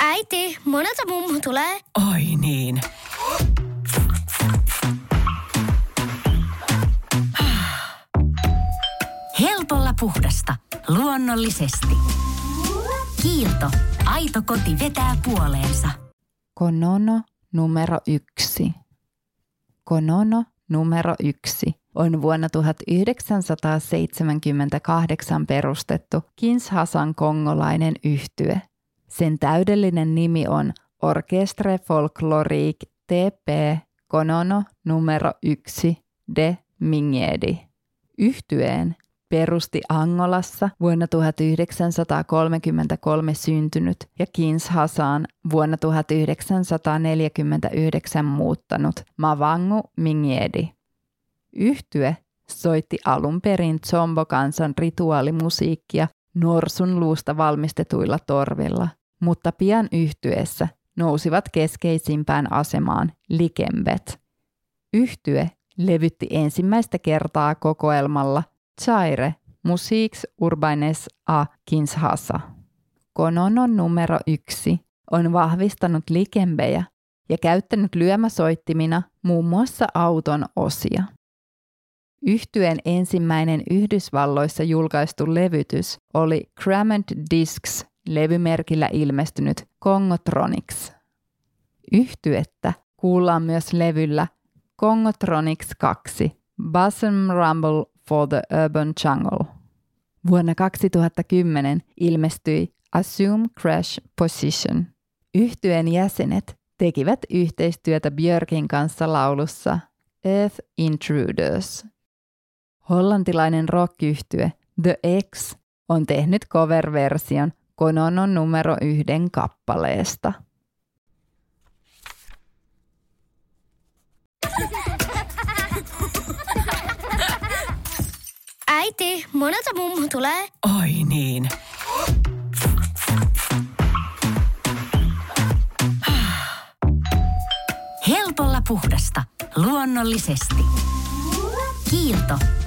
Äiti, monelta mummu tulee? Oi niin. Helpolla puhdasta. Luonnollisesti. Kiilto. Aito koti vetää puoleensa. Konono numero yksi. Konono numero yksi on vuonna 1978 perustettu Kinshasan kongolainen yhtye. Sen täydellinen nimi on Orchestre Folklorique TP Konono numero yksi de Mingiedi. Yhtyeen perusti Angolassa vuonna 1933 syntynyt ja Kinshasaan vuonna 1949 muuttanut Mavangu Mingiedi. Yhtye soitti alun perin Zombo-kansan rituaalimusiikkia norsun luusta valmistetuilla torvilla, mutta pian yhtyessä nousivat keskeisimpään asemaan likembet. Yhtye levytti ensimmäistä kertaa kokoelmalla Chaire Musiks Urbaines a Kinshasa. Kononon numero yksi on vahvistanut likembejä ja käyttänyt lyömäsoittimina muun muassa auton osia. Yhtyeen ensimmäinen Yhdysvalloissa julkaistu levytys oli Crammed Discs levymerkillä ilmestynyt Kongotronics. Yhtyettä kuullaan myös levyllä Kongotronics 2 Bosom Rumble for the Urban Jungle. Vuonna 2010 ilmestyi Assume Crash Position. Yhtyeen jäsenet tekivät yhteistyötä Björkin kanssa laulussa Earth Intruders. Hollantilainen rockyhtye The X on tehnyt cover-version Kononon numero yhden kappaleesta. Äiti, monelta mummu tulee? Oi niin. Helpolla puhdasta. Luonnollisesti. Kiilto.